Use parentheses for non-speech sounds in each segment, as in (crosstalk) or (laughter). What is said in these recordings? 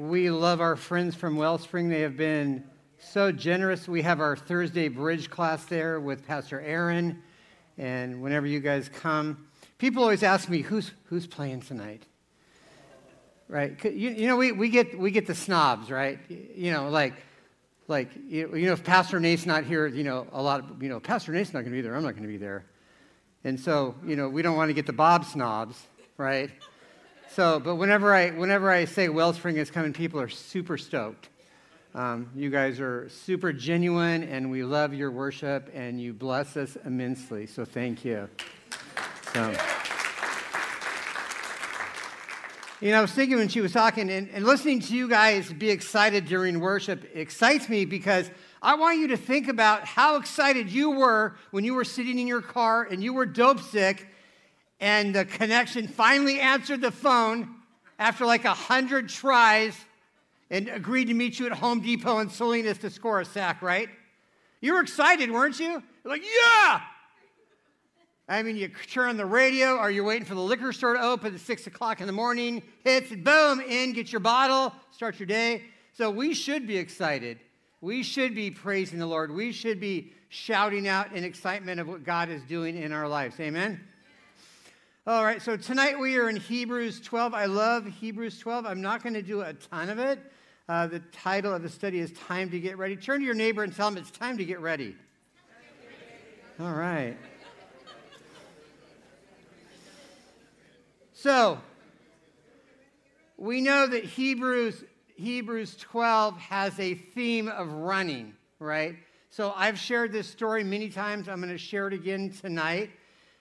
We love our friends from Wellspring. They have been so generous. We have our Thursday bridge class there with Pastor Aaron. And whenever you guys come, people always ask me, who's, who's playing tonight? Right? You, you know, we, we, get, we get the snobs, right? You know, like, like you know, if Pastor Nate's not here, you know, a lot of, you know, Pastor Nate's not going to be there, I'm not going to be there. And so, you know, we don't want to get the Bob snobs, right? So, but whenever I, whenever I say Wellspring is coming, people are super stoked. Um, you guys are super genuine, and we love your worship, and you bless us immensely. So thank you. So, you know, I was thinking when she was talking, and, and listening to you guys be excited during worship excites me because I want you to think about how excited you were when you were sitting in your car and you were dope sick, and the connection finally answered the phone after like a hundred tries and agreed to meet you at Home Depot in Salinas to score a sack, right? You were excited, weren't you? Like, yeah! I mean, you turn on the radio, or you're waiting for the liquor store to open at 6 o'clock in the morning, hits, boom, in, get your bottle, start your day. So we should be excited. We should be praising the Lord. We should be shouting out in excitement of what God is doing in our lives. Amen? All right, so tonight we are in Hebrews 12. I love Hebrews 12. I'm not going to do a ton of it. Uh, the title of the study is Time to Get Ready. Turn to your neighbor and tell him it's time to get ready. All right. So, we know that Hebrews, Hebrews 12 has a theme of running, right? So, I've shared this story many times. I'm going to share it again tonight.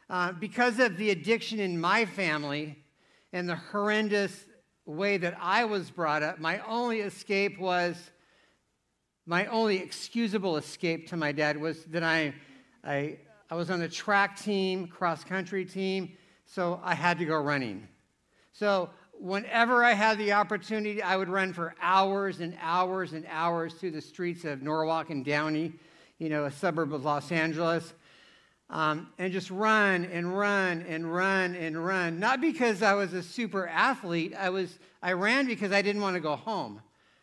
Uh, because of the addiction in my family and the horrendous way that I was brought up, my only escape was, my only excusable escape to my dad was that I, I, I was on the track team, cross country team, so I had to go running. So whenever I had the opportunity, I would run for hours and hours and hours through the streets of Norwalk and Downey, you know, a suburb of Los Angeles um, and just run and run and run and run. Not because I was a super athlete. I was I ran because I didn't want to go home.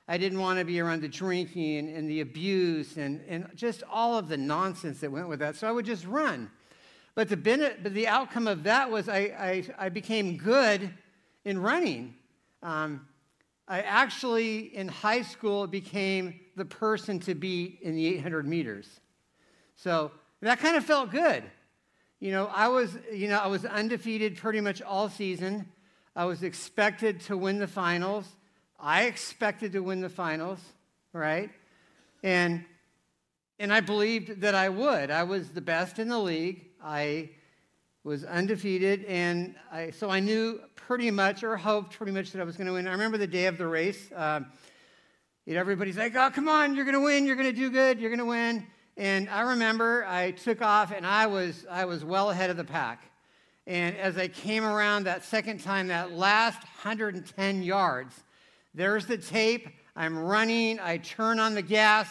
I didn't want to be around the drinking and, and the abuse and, and just all of the nonsense that went with that. So I would just run. But the, benefit, but the outcome of that was I, I, I became good in running. Um, I actually, in high school, became the person to beat in the 800 meters. So that kind of felt good. You know, I was, you know, I was undefeated pretty much all season. I was expected to win the finals. I expected to win the finals, right? And and I believed that I would. I was the best in the league. I was undefeated, and I, so I knew pretty much, or hoped pretty much, that I was going to win. I remember the day of the race. Um, you know, everybody's like, "Oh, come on, you're going to win. You're going to do good. You're going to win." And I remember I took off and I was, I was well ahead of the pack. And as I came around that second time, that last 110 yards, there's the tape. I'm running. I turn on the gas.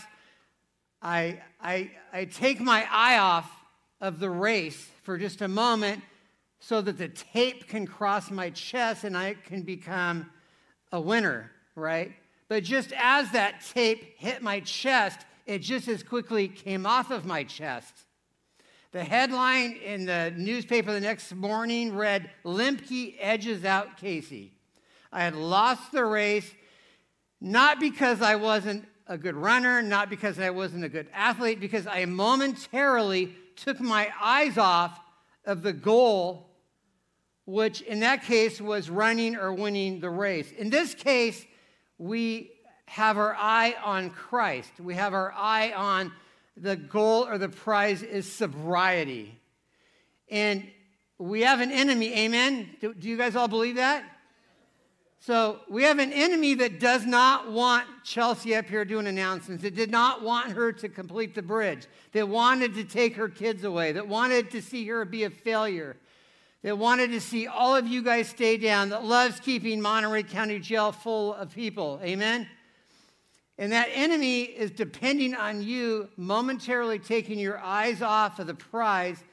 I, I, I take my eye off of the race for just a moment so that the tape can cross my chest and I can become a winner, right? But just as that tape hit my chest, it just as quickly came off of my chest. The headline in the newspaper the next morning read, Limpke edges out Casey. I had lost the race, not because I wasn't a good runner, not because I wasn't a good athlete, because I momentarily took my eyes off of the goal, which in that case was running or winning the race. In this case, we have our eye on Christ. We have our eye on the goal or the prize is sobriety. And we have an enemy, amen? Do, do, you guys all believe that? So we have an enemy that does not want Chelsea up here doing announcements, that did not want her to complete the bridge, that wanted to take her kids away, that wanted to see her be a failure, that wanted to see all of you guys stay down, that loves keeping Monterey County Jail full of people, amen? And that enemy is depending on you momentarily taking your eyes off of the prize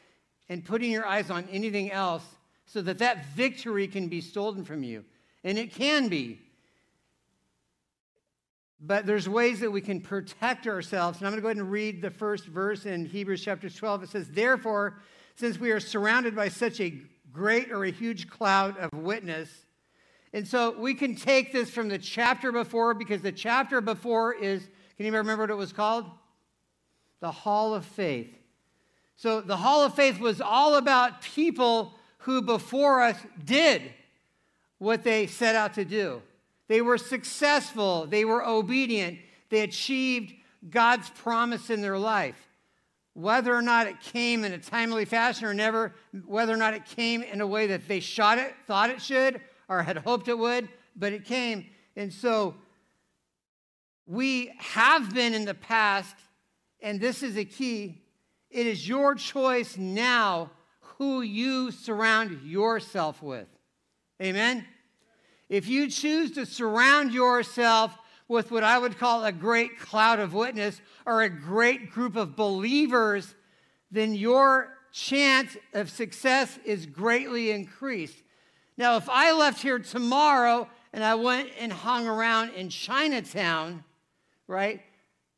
and putting your eyes on anything else so that that victory can be stolen from you. And it can be. but there's ways that we can protect ourselves. And I'm going to go ahead and read the first verse in Hebrews chapter 12. It says, Therefore, since we are surrounded by such a great or a huge cloud of witness, and so we can take this from the chapter before because the chapter before is, can you remember what it was called? The Hall of Faith. So the Hall of Faith was all about people who before us did what they set out to do. They were successful, they were obedient, they achieved God's promise in their life. Whether or not it came in a timely fashion or never, whether or not it came in a way that they shot it, thought it should, or had hoped it would, but it came. And so we have been in the past, and this is a key. It is your choice now who you surround yourself with. Amen? If you choose to surround yourself with what I would call a great cloud of witness or a great group of believers, then your chance of success is greatly increased. Now, if I left here tomorrow and I went and hung around in Chinatown, right,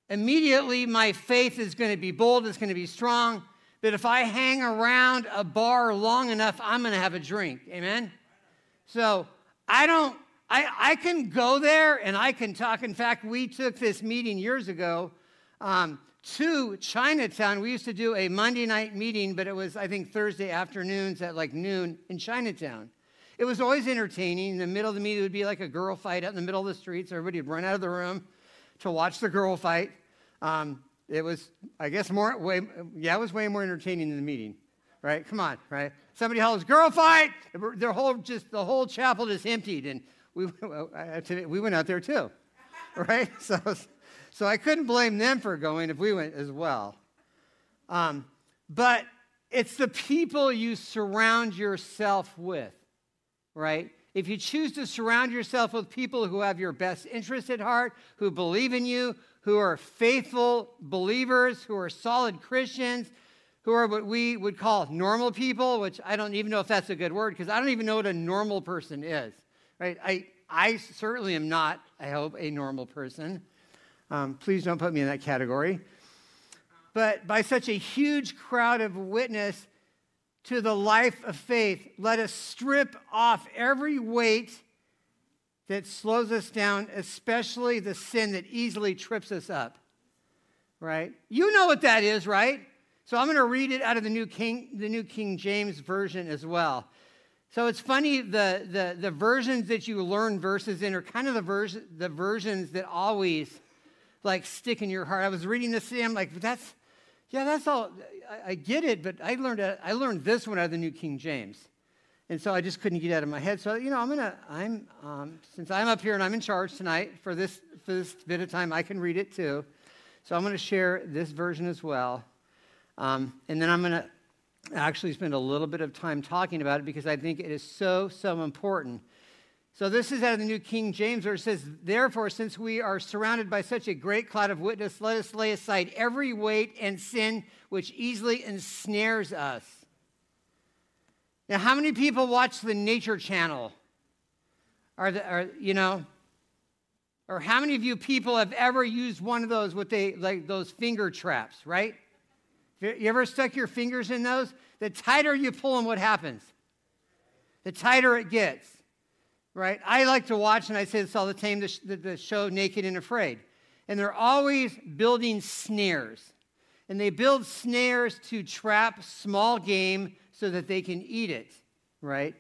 immediately my faith is going to be bold, it's going to be strong. But if I hang around a bar long enough, I'm going to have a drink. Amen? So I don't, I, I can go there and I can talk. In fact, we took this meeting years ago um, to Chinatown. We used to do a Monday night meeting, but it was, I think, Thursday afternoons at like noon in Chinatown. It was always entertaining. In the middle of the meeting, it would be like a girl fight out in the middle of the streets. So everybody would run out of the room to watch the girl fight. Um, it was, I guess, more, way, yeah, it was way more entertaining than the meeting right? Come on, right? Somebody hollers, girl fight! Their whole, just the whole chapel just emptied, and we, (laughs) we went out there too, (laughs) right? (laughs) So, so I couldn't blame them for going if we went as well. Um, but it's the people you surround yourself with, right? If you choose to surround yourself with people who have your best interest at heart, who believe in you, who are faithful believers, who are solid Christians, who are what we would call normal people, which I don't even know if that's a good word because I don't even know what a normal person is. Right? I, I certainly am not, I hope, a normal person. Um, please don't put me in that category. But by such a huge crowd of witness to the life of faith, let us strip off every weight that slows us down, especially the sin that easily trips us up. Right? You know what that is, right? So I'm going to read it out of the New King, the New King James Version as well. So it's funny, the, the, the versions that you learn verses in are kind of the, vers- the versions that always like stick in your heart. I was reading this and I'm like, that's, yeah, that's all, I, get it, but I learned, I learned this one out of the New King James. And so I just couldn't get out of my head. So, you know, I'm going to, I'm, um, since I'm up here and I'm in charge tonight for this, for this bit of time, I can read it too. So I'm going to share this version as well. Um, and then I'm going to actually spend a little bit of time talking about it because I think it is so, so important. So this is out of the New King James where it says, Therefore, since we are surrounded by such a great cloud of witness, let us lay aside every weight and sin which easily ensnares us. Now, how many people watch the Nature Channel? Are, the, are you know? Or how many of you people have ever used one of those, what they like those finger traps, right? You ever stuck your fingers in those? The tighter you pull them, what happens? The tighter it gets, right? I like to watch, and I say this all the time, the, the show Naked and Afraid. And they're always building snares. And they build snares to trap small game so that they can eat it, right?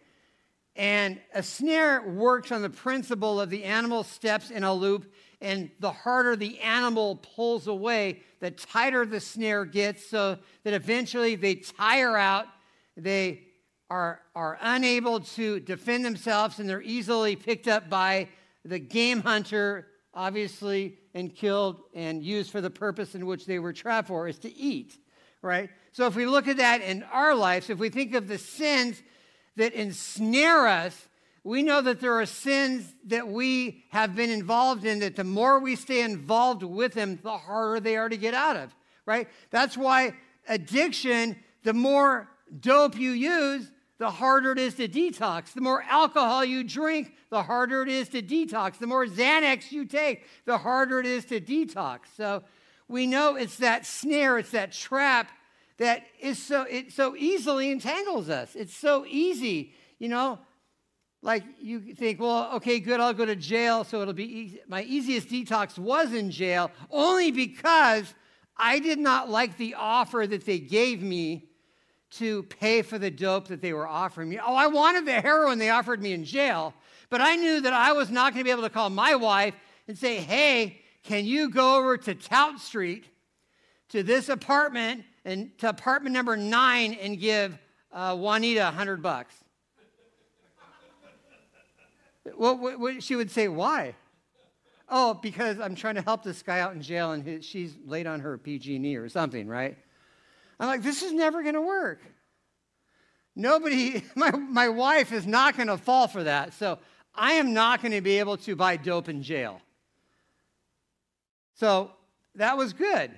And a snare works on the principle of the animal steps in a loop and the harder the animal pulls away, the tighter the snare gets, so that eventually they tire out, they are, are unable to defend themselves, and they're easily picked up by the game hunter, obviously, and killed and used for the purpose in which they were trapped for, is to eat, right? So if we look at that in our lives, if we think of the sins that ensnare us, we know that there are sins that we have been involved in that the more we stay involved with them, the harder they are to get out of, right? That's why addiction, the more dope you use, the harder it is to detox. The more alcohol you drink, the harder it is to detox. The more Xanax you take, the harder it is to detox. So we know it's that snare, it's that trap that is so it so easily entangles us. It's so easy, you know. Like you think, well, okay, good, I'll go to jail, so it'll be easy. My easiest detox was in jail, only because I did not like the offer that they gave me to pay for the dope that they were offering me. Oh, I wanted the heroin they offered me in jail, but I knew that I was not going to be able to call my wife and say, hey, can you go over to Towt Street to this apartment and to apartment number nine and give uh, Juanita a hundred bucks? well, what, what, she would say, why? Oh, because I'm trying to help this guy out in jail and his, she's late on her PG&E or something, right? I'm like, this is never going to work. Nobody, (laughs) my, my wife is not going to fall for that. So I am not going to be able to buy dope in jail. So that was good.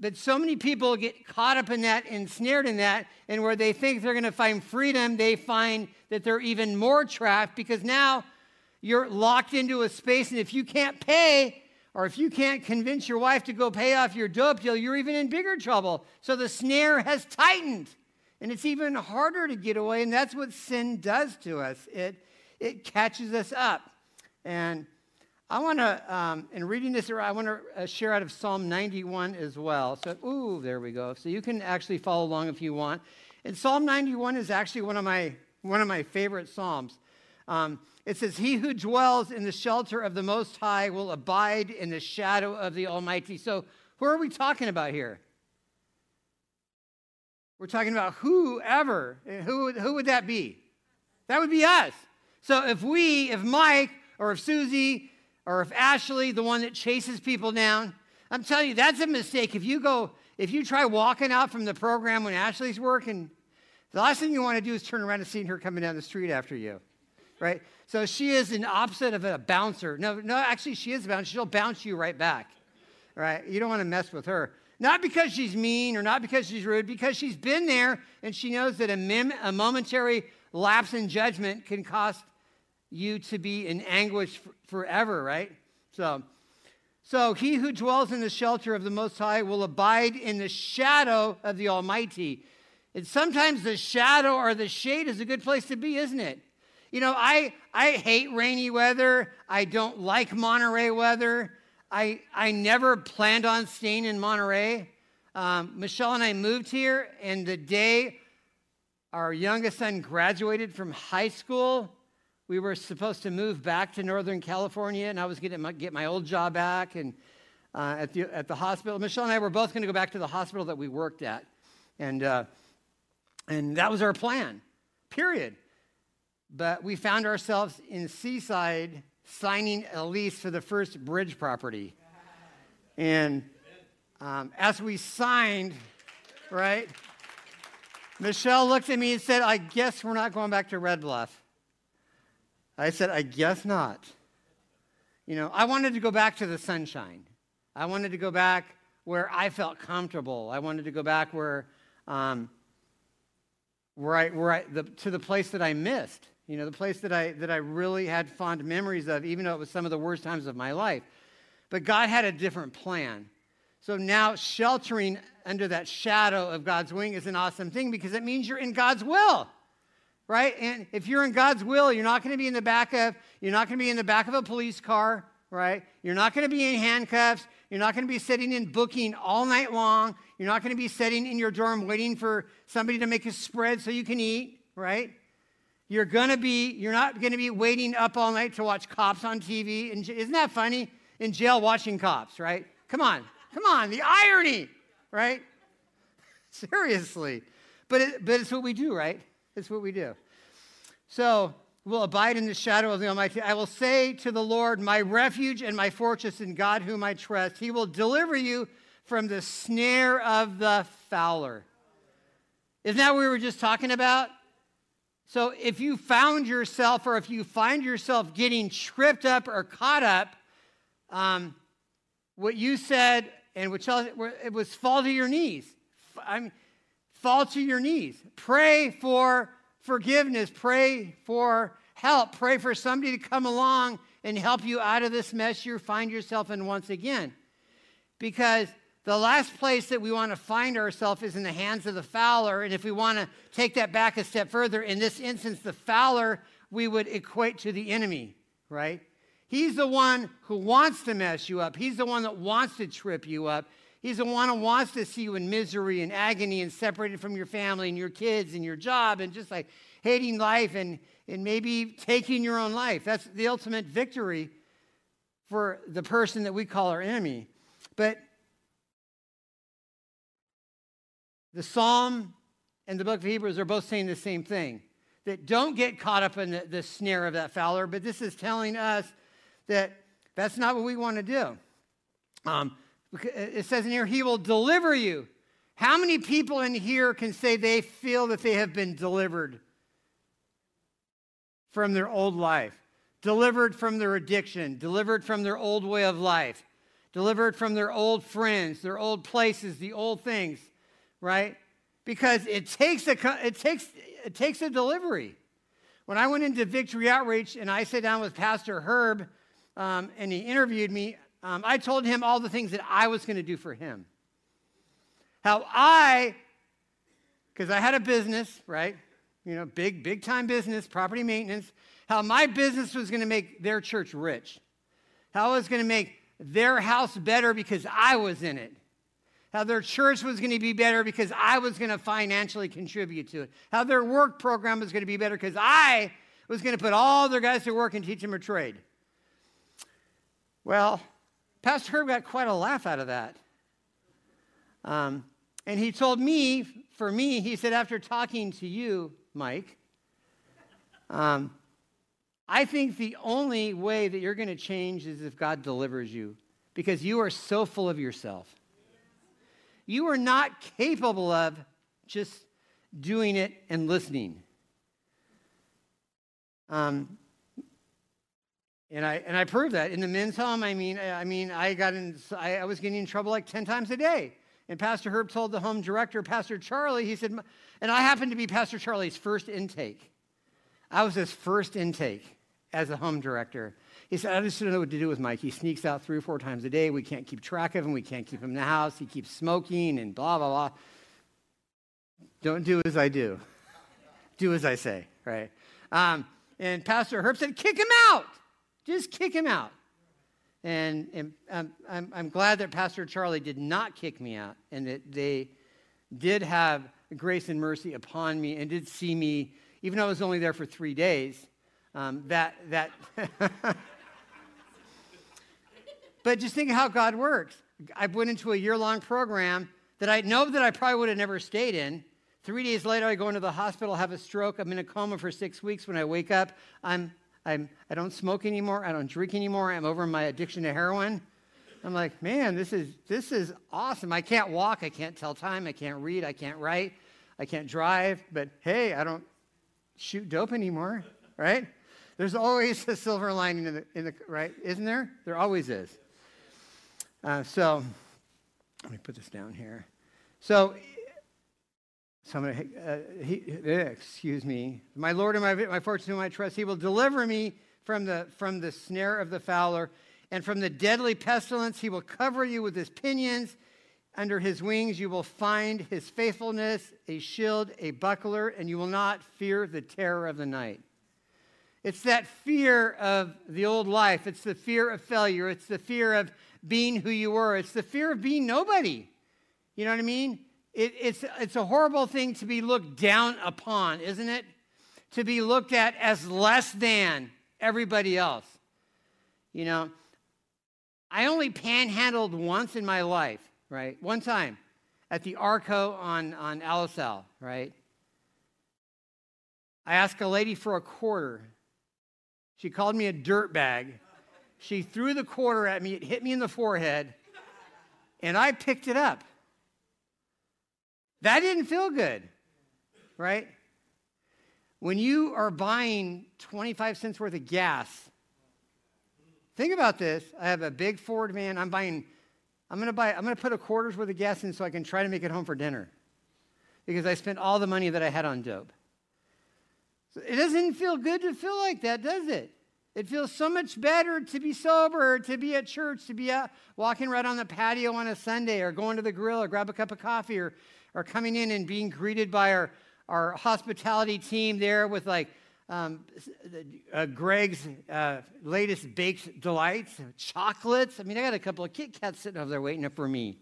But so many people get caught up in that, ensnared in that, and where they think they're going to find freedom, they find that they're even more trapped because now you're locked into a space, and if you can't pay, or if you can't convince your wife to go pay off your dope deal, you're even in bigger trouble. So the snare has tightened, and it's even harder to get away, and that's what sin does to us. It, it catches us up. And I want to, um, in reading this, I want to uh, share out of Psalm 91 as well. So, ooh, there we go. So you can actually follow along if you want. And Psalm 91 is actually one of my one of my favorite psalms. Um, it says, "He who dwells in the shelter of the Most High will abide in the shadow of the Almighty." So, who are we talking about here? We're talking about whoever. Who, who would that be? That would be us. So if we, if Mike or if Susie or if Ashley, the one that chases people down, I'm telling you, that's a mistake. If you go, if you try walking out from the program when Ashley's working, the last thing you want to do is turn around and see her coming down the street after you, right? So she is an opposite of a bouncer. No, no, actually, she is a bouncer. She'll bounce you right back, right? You don't want to mess with her. Not because she's mean or not because she's rude, because she's been there and she knows that a, mem- a momentary lapse in judgment can cost you to be in anguish forever, right? So, so he who dwells in the shelter of the Most High will abide in the shadow of the Almighty. And sometimes the shadow or the shade is a good place to be, isn't it? You know, I, I hate rainy weather. I don't like Monterey weather. I, I never planned on staying in Monterey. Um, Michelle and I moved here, and the day our youngest son graduated from high school, we were supposed to move back to Northern California, and I was going to get my old job back and uh, at, the, at the hospital. Michelle and I were both going to go back to the hospital that we worked at. And, uh, and that was our plan, period. But we found ourselves in Seaside signing a lease for the first bridge property. And um, as we signed, right, Michelle looked at me and said, I guess we're not going back to Red Bluff. I said, I guess not. You know, I wanted to go back to the sunshine. I wanted to go back where I felt comfortable. I wanted to go back where, um, where I, where I, the, to the place that I missed. You know, the place that I, that I really had fond memories of, even though it was some of the worst times of my life. But God had a different plan. So now sheltering under that shadow of God's wing is an awesome thing because it means you're in God's will right? And if you're in God's will, you're not going to be in the back of you're not going to be in the back of a police car, right? You're not going to be in handcuffs. You're not going to be sitting in booking all night long. You're not going to be sitting in your dorm waiting for somebody to make a spread so you can eat, right? You're going to be you're not going to be waiting up all night to watch cops on TV. And isn't that funny? In jail watching cops, right? Come on. Come on, the irony, right? (laughs) Seriously. But, it, but it's what we do, right? It's what we do. So we'll abide in the shadow of the Almighty. I will say to the Lord, my refuge and my fortress in God whom I trust. He will deliver you from the snare of the fowler. Isn't that what we were just talking about? So if you found yourself or if you find yourself getting tripped up or caught up, um, what you said and which it was fall to your knees. I mean, fall to your knees. Pray for forgiveness, pray for help, pray for somebody to come along and help you out of this mess you find yourself in once again. Because the last place that we want to find ourselves is in the hands of the fowler. And if we want to take that back a step further, in this instance, the fowler we would equate to the enemy, right? He's the one who wants to mess you up. He's the one that wants to trip you up. He's the one who wants to see you in misery and agony and separated from your family and your kids and your job and just like hating life and, and maybe taking your own life. That's the ultimate victory for the person that we call our enemy. But the Psalm and the book of Hebrews are both saying the same thing that don't get caught up in the, the snare of that fowler, but this is telling us that that's not what we want to do. Um, it says in here, He will deliver you. How many people in here can say they feel that they have been delivered from their old life, delivered from their addiction, delivered from their old way of life, delivered from their old friends, their old places, the old things, right? Because it takes a, it takes, it takes a delivery. When I went into Victory Outreach and I sat down with Pastor Herb um, and he interviewed me, um, I told him all the things that I was going to do for him. How I, because I had a business, right? You know, big, big time business, property maintenance, how my business was going to make their church rich. How I was going to make their house better because I was in it. How their church was going to be better because I was going to financially contribute to it. How their work program was going to be better because I was going to put all their guys to work and teach them a trade. Well, Pastor Herb got quite a laugh out of that. Um, and he told me, for me, he said, after talking to you, Mike, um, I think the only way that you're going to change is if God delivers you because you are so full of yourself. You are not capable of just doing it and listening. Um, and I, and I proved that in the men's home. I mean, I mean, I got in, I, I was getting in trouble like 10 times a day. And Pastor Herb told the home director, Pastor Charlie, he said, and I happened to be Pastor Charlie's first intake. I was his first intake as a home director. He said, I just don't know what to do with Mike. He sneaks out three or four times a day. We can't keep track of him. We can't keep him in the house. He keeps smoking and blah, blah, blah. Don't do as I do. Do as I say, right? Um, and Pastor Herb said, kick him out. Just kick him out. And, and um, I'm, I'm glad that Pastor Charlie did not kick me out and that they did have grace and mercy upon me and did see me, even though I was only there for three days. Um, that, that (laughs) but just think how God works. I went into a year long program that I know that I probably would have never stayed in. Three days later, I go into the hospital, have a stroke. I'm in a coma for six weeks. When I wake up, I'm I'm, I don't smoke anymore. I don't drink anymore. I'm over my addiction to heroin. I'm like, man, this is, this is awesome. I can't walk. I can't tell time. I can't read. I can't write. I can't drive. But hey, I don't shoot dope anymore, right? There's always a silver lining in the, in the right? Isn't there? There always is. Uh, so let me put this down here. So so I'm going to, uh, he, uh, excuse me. My Lord and my, my fortune and my trust, he will deliver me from the, from the snare of the fowler and from the deadly pestilence. He will cover you with his pinions. Under his wings you will find his faithfulness, a shield, a buckler, and you will not fear the terror of the night. It's that fear of the old life. It's the fear of failure. It's the fear of being who you were. It's the fear of being nobody. You know what I mean? it, it's, it's a horrible thing to be looked down upon, isn't it? To be looked at as less than everybody else. You know, I only panhandled once in my life, right? One time at the Arco on, on Alisal, right? I asked a lady for a quarter. She called me a dirt bag. She threw the quarter at me, it hit me in the forehead, and I picked it up. That didn't feel good, right? When you are buying 25 cents worth of gas, think about this. I have a big Ford van. I'm buying, I'm gonna buy, I'm gonna put a quarter's worth of gas in so I can try to make it home for dinner. Because I spent all the money that I had on dope. It doesn't feel good to feel like that, does it? It feels so much better to be sober, to be at church, to be out walking right on the patio on a Sunday, or going to the grill, or grab a cup of coffee, or, or coming in and being greeted by our, our hospitality team there with like um, uh, Greg's uh, latest baked delights, chocolates. I mean, I got a couple of Kit Kats sitting over there waiting for me.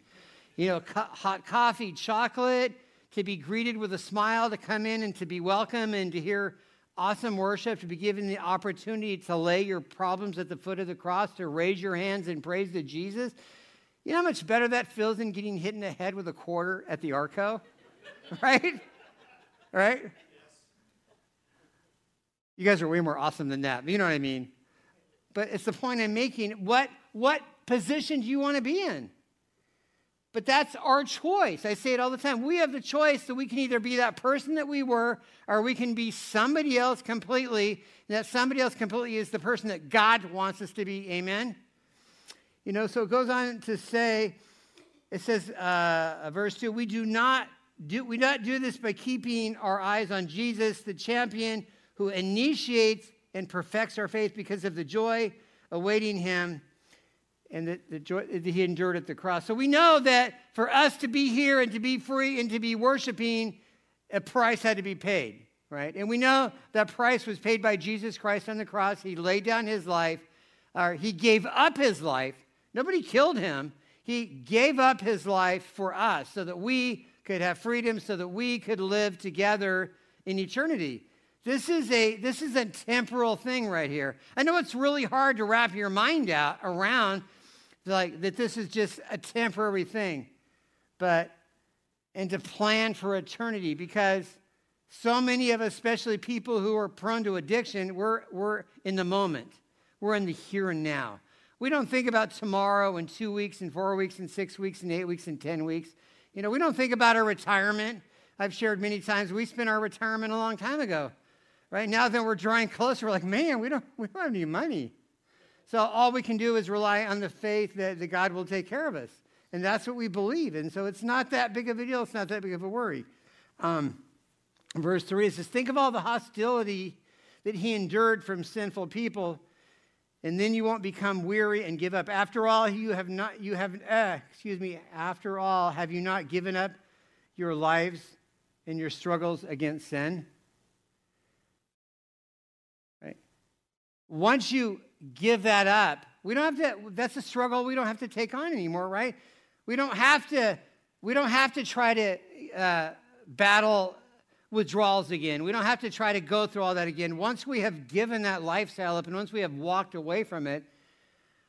You know, co- hot coffee, chocolate, to be greeted with a smile, to come in and to be welcome and to hear awesome worship, to be given the opportunity to lay your problems at the foot of the cross, to raise your hands in praise to Jesus. You know how much better that feels than getting hit in the head with a quarter at the Arco? (laughs) right? Right? You guys are way more awesome than that. You know what I mean? But it's the point I'm making. What, what position do you want to be in? But that's our choice. I say it all the time. We have the choice that we can either be that person that we were, or we can be somebody else completely. That somebody else completely is the person that God wants us to be. Amen? You know, so it goes on to say, it says, uh, verse 2, we do not do, we not do this by keeping our eyes on Jesus, the champion who initiates and perfects our faith because of the joy awaiting him and the, the joy that he endured at the cross. So we know that for us to be here and to be free and to be worshiping, a price had to be paid, right? And we know that price was paid by Jesus Christ on the cross. He laid down his life, or he gave up his life. Nobody killed him. He gave up his life for us so that we could have freedom, so that we could live together in eternity. This is a this is a temporal thing right here. I know it's really hard to wrap your mind out around like that this is just a temporary thing, but and to plan for eternity because so many of us, especially people who are prone to addiction, we're, we're in the moment. We're in the here and now. We don't think about tomorrow and two weeks and four weeks and six weeks and eight weeks and 10 weeks. You know, we don't think about our retirement. I've shared many times we spent our retirement a long time ago. Right now that we're drawing closer, we're like, man, we don't, (laughs) we don't have any money. So all we can do is rely on the faith that, that God will take care of us. And that's what we believe. And so it's not that big of a deal. It's not that big of a worry. Um, verse 3 it says, Think of all the hostility that he endured from sinful people, and then you won't become weary and give up. After all, you have not, you have, uh, excuse me, after all, have you not given up your lives and your struggles against sin? Right? Once you give that up. We don't have to, that's a struggle we don't have to take on anymore, right? We don't have to, we don't have to try to uh, battle withdrawals again. We don't have to try to go through all that again. Once we have given that lifestyle up and once we have walked away from it,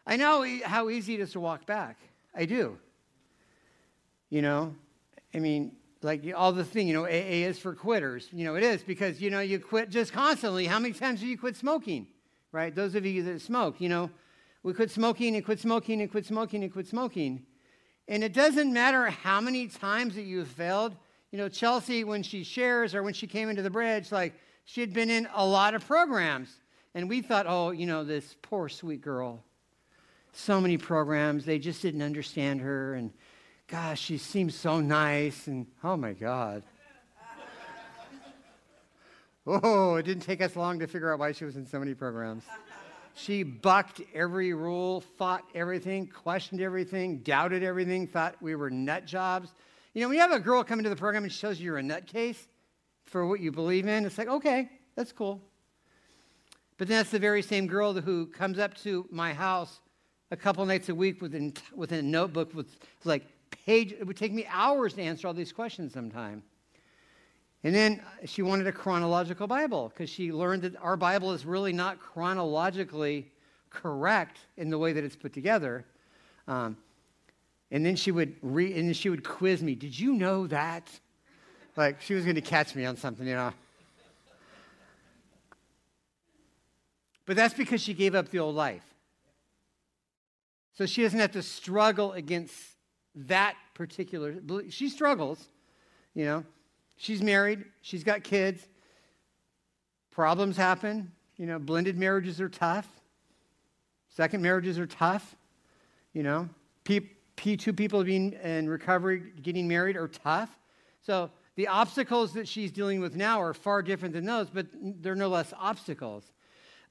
I know how easy it is to walk back. I do. You know, I mean, like all the thing, you know, AA is for quitters. You know, it is because, you know, you quit just constantly. How many times do you quit smoking? Right? Those of you that smoke, you know, we quit smoking and quit smoking and quit smoking and quit smoking. And it doesn't matter how many times that you've failed. You know, Chelsea, when she shares or when she came into the bridge, like she had been in a lot of programs. And we thought, oh, you know, this poor sweet girl. So many programs, they just didn't understand her. And gosh, she seems so nice. And oh my God. Oh, it didn't take us long to figure out why she was in so many programs. She bucked every rule, fought everything, questioned everything, doubted everything, thought we were nut jobs. You know, when you have a girl come into the program and she shows you you're a nutcase for what you believe in, it's like, okay, that's cool. But then that's the very same girl who comes up to my house a couple nights a week with, with a notebook with like page. It would take me hours to answer all these questions sometime. And then she wanted a chronological Bible because she learned that our Bible is really not chronologically correct in the way that it's put together. Um, and then she would re- and then she would quiz me. Did you know that? Like she was going to catch me on something, you know. But that's because she gave up the old life. So she doesn't have to struggle against that particular. She struggles, you know. She's married, she's got kids. Problems happen. You know, blended marriages are tough. Second marriages are tough. You know, P, P2 people being in recovery, getting married are tough. So The obstacles that she's dealing with now are far different than those, but they're no less obstacles.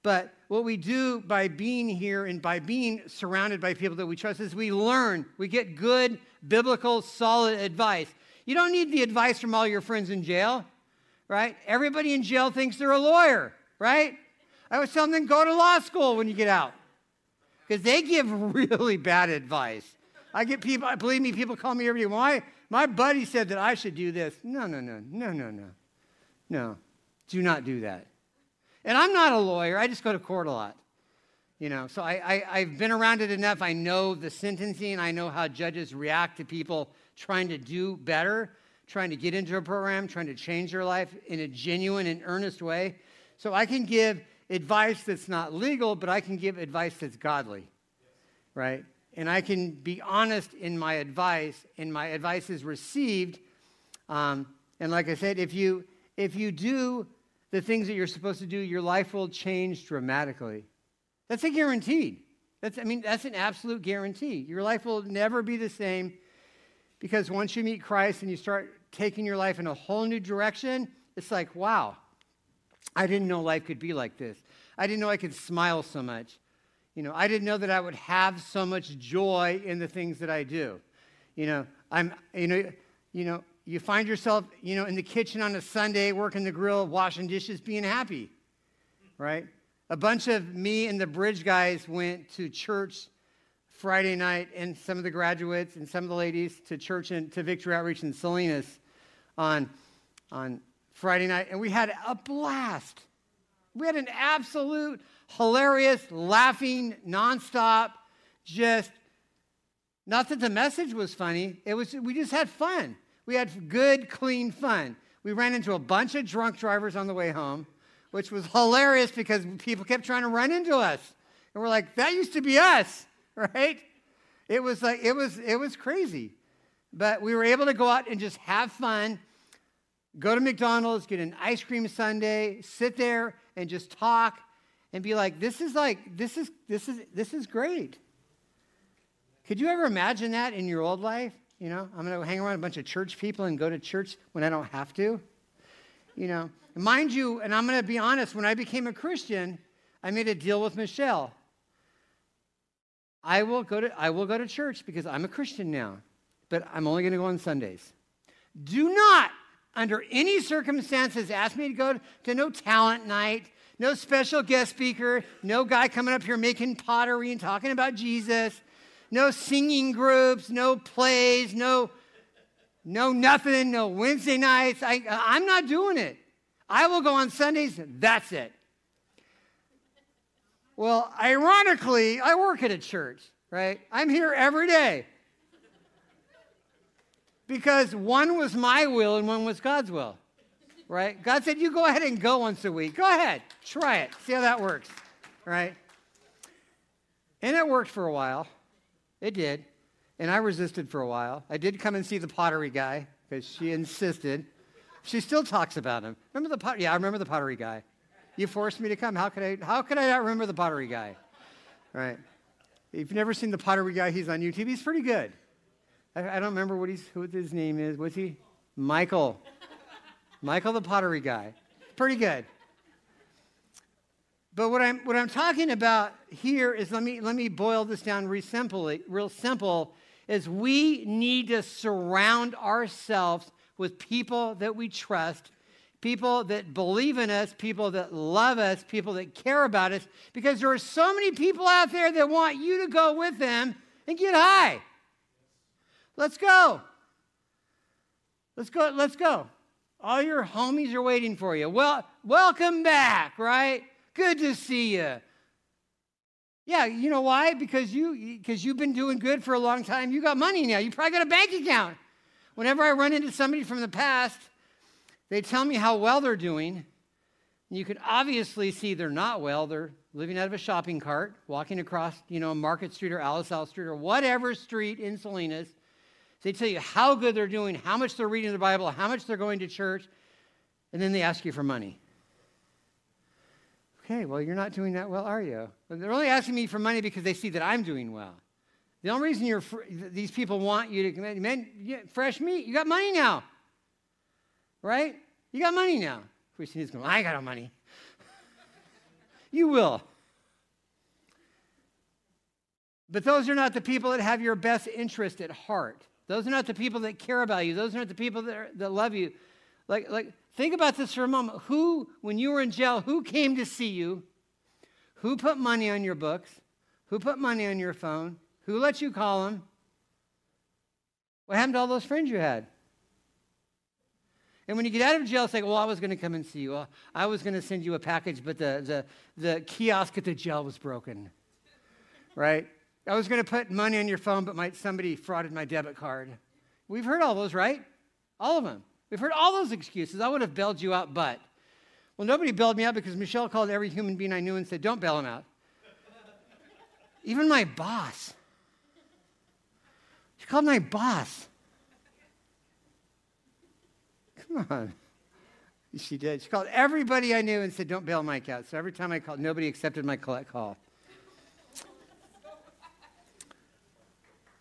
But what we do by being here and by being surrounded by people that we trust is we learn, we get good, biblical, solid advice. You don't need the advice from all your friends in jail, right? Everybody in jail thinks they're a lawyer, right? I was telling them go to law school when you get out because they give (laughs) really bad advice. I get people, believe me, people call me every day. My, my buddy said that I should do this. No, no, no, no, no, no. No, do not do that. And I'm not a lawyer, I just go to court a lot. You know, so I, I, have been around it enough. I know the sentencing, I know how judges react to people trying to do better, trying to get into a program, trying to change their life in a genuine and earnest way. So I can give advice that's not legal, but I can give advice that's godly, right? And I can be honest in my advice, and my advice is received. Um, and like I said, if you if you do the things that you're supposed to do, your life will change dramatically. That's a guaranteed. That's, I mean, that's an absolute guarantee. Your life will never be the same because once you meet Christ and you start taking your life in a whole new direction, it's like, wow, I didn't know life could be like this. I didn't know I could smile so much. You know, I didn't know that I would have so much joy in the things that I do. You know, I'm, you know, you know, you find yourself, you know, in the kitchen on a Sunday, working the grill, washing dishes, being happy, right? A bunch of me and the bridge guys went to church Friday night, and some of the graduates and some of the ladies to church and to Victory Outreach in Salinas on, on Friday night, and we had a blast. We had an absolute hilarious, laughing, nonstop, just not that the message was funny, it was we just had fun. We had good, clean fun. We ran into a bunch of drunk drivers on the way home, which was hilarious because people kept trying to run into us. And we're like, that used to be us, (laughs) right? It was like, it was, it was crazy. But we were able to go out and just have fun, go to McDonald's, get an ice cream sundae, sit there and just talk and be like, this is like, this is, this is, this is great. Could you ever imagine that in your old life? You know, I'm going to hang around a bunch of church people and go to church when I don't have to. You know, mind you, and I'm going to be honest, when I became a Christian, I made a deal with Michelle. I will go to, I will go to church because I'm a Christian now, but I'm only going to go on Sundays. Do not, under any circumstances, ask me to go to no talent night, no special guest speaker, no guy coming up here making pottery and talking about Jesus no singing groups, no plays, no, no nothing, no Wednesday nights. I, I'm not doing it. I will go on Sundays, that's it. Well, ironically, I work at a church, right? I'm here every day. Because one was my will and one was God's will, right? God said, You go ahead and go once a week. Go ahead, try it, see how that works, right? And it worked for a while. It did. And I resisted for a while. I did come and see the pottery guy because she insisted. She still talks about him. Remember the pot? Yeah, I remember the pottery guy. You forced me to come. How could I? How could I not remember the pottery guy? Right. If you've never seen the pottery guy, he's on YouTube. He's pretty good. I, I don't remember what he's what his name is. What's he? Michael. Michael the pottery guy. Pretty good. But what I'm, what I'm talking about here is let me, let me boil this down real simply, real simple, is we need to surround ourselves with people that we trust, people that believe in us, people that love us, people that care about us, because there are so many people out there that want you to go with them and get high. Let's go. Let's go. Let's go. All your homies are waiting for you. Well, welcome back, right? Good to see you. Yeah, you know why? Because you because you've been doing good for a long time. You got money now. You probably got a bank account. Whenever I run into somebody from the past, they tell me how well they're doing. You can obviously see they're not well. They're living out of a shopping cart, walking across, you know, Market Street or Alice Street or whatever street in Salinas. They tell you how good they're doing, how much they're reading the Bible, how much they're going to church, and then they ask you for money. Okay, well, you're not doing that well, are you? But they're only asking me for money because they see that I'm doing well. The only reason you're fr- these people want you to commit, man, fresh meat, you got money now. right? You got money now. Christine's going, I got no money. (laughs) you will. But those are not the people that have your best interest at heart. Those are not the people that care about you. Those are not the people that, are, that love you. Like, like, think about this for a moment. Who, when you were in jail, who came to see you? Who put money on your books? Who put money on your phone? Who let you call them? What happened to all those friends you had? And when you get out of jail, say, well, I was going to come and see you. I was going to send you a package, but the, the, the kiosk at the jail was broken. Right? I was going to put money on your phone, but my, somebody frauded my debit card. We've heard all those, right? All of them. We've heard all those excuses. I would have bailed you out, but. Well, nobody bailed me out because Michelle called every human being I knew and said, don't bail him out. Even my boss. She called my boss. Come on. She did. She called everybody I knew and said, Don't bail Mike out. So every time I called, nobody accepted my collect call.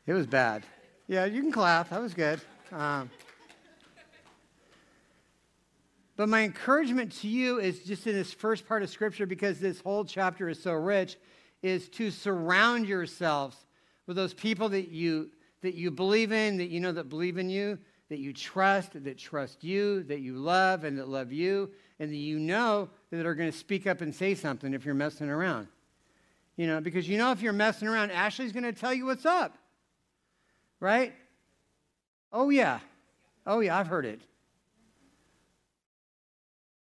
It was bad. Yeah, you can clap. That was good. Um, but my encouragement to you is just in this first part of Scripture, because this whole chapter is so rich, is to surround yourselves with those people that you that you believe in, that you know that believe in you, that you trust, that trust you, that you love and that love you, and that you know that are going to speak up and say something if you're messing around. You know, because you know if you're messing around, Ashley's going to tell you what's up. Right? Oh, yeah. Oh, yeah, I've heard it.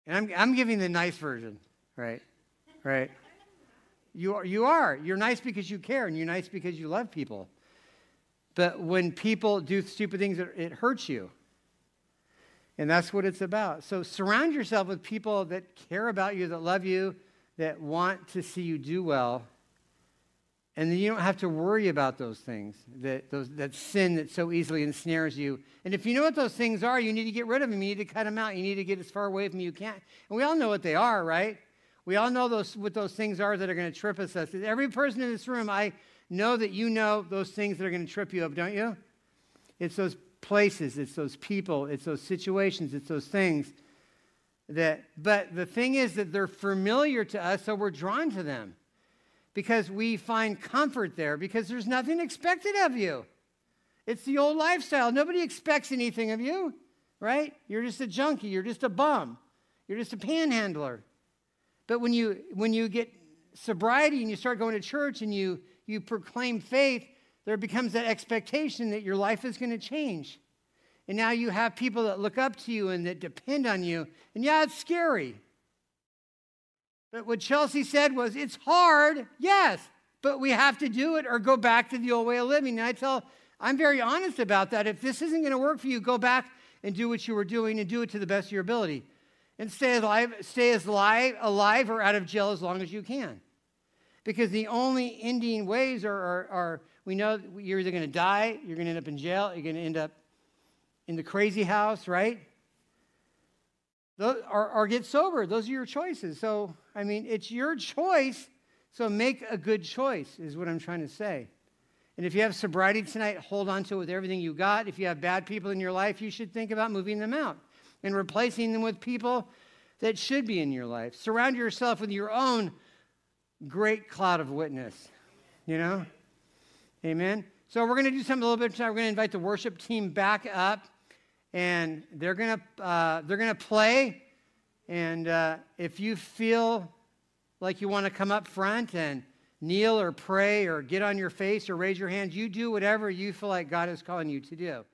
And I'm, I'm giving the nice version, right? Right? You are, you are. You're nice because you care, and you're nice because you love people. But when people do stupid things, it hurts you. And that's what it's about. So surround yourself with people that care about you, that love you, that want to see you do well. And then you don't have to worry about those things, that, those, that sin that so easily ensnares you. And if you know what those things are, you need to get rid of them. You need to cut them out. You need to get as far away from you can. And we all know what they are, right? We all know those, what those things are that are going to trip us. Every person in this room, I know that you know those things that are going to trip you up, don't you? It's those places, it's those people, it's those situations, it's those things that, but the thing is that they're familiar to us, so we're drawn to them because we find comfort there because there's nothing expected of you. It's the old lifestyle. Nobody expects anything of you, right? You're just a junkie, you're just a bum, you're just a panhandler. But when you when you get sobriety and you start going to church and you you proclaim faith, there becomes that expectation that your life is going to change. And now you have people that look up to you and that depend on you. And yeah, it's scary. But what Chelsea said was, it's hard, yes, but we have to do it or go back to the old way of living. And I tell, I'm very honest about that. If this isn't going to work for you, go back and do what you were doing and do it to the best of your ability. And stay alive, stay as alive, alive or out of jail as long as you can. Because the only ending ways are, are, are we know you're either going to die, you're going to end up in jail, you're going to end up in the crazy house, right? Those, or, or get sober. Those are your choices. So, I mean, it's your choice. So make a good choice, is what I'm trying to say. And if you have sobriety tonight, hold on to it with everything you got. If you have bad people in your life, you should think about moving them out and replacing them with people that should be in your life. Surround yourself with your own great cloud of witness, you know? Amen. So we're going to do something a little bit. We're going to invite the worship team back up, and they're going to uh, they're going to play. And uh, if you feel like you want to come up front and kneel or pray or get on your face or raise your hands, you do whatever you feel like God is calling you to do.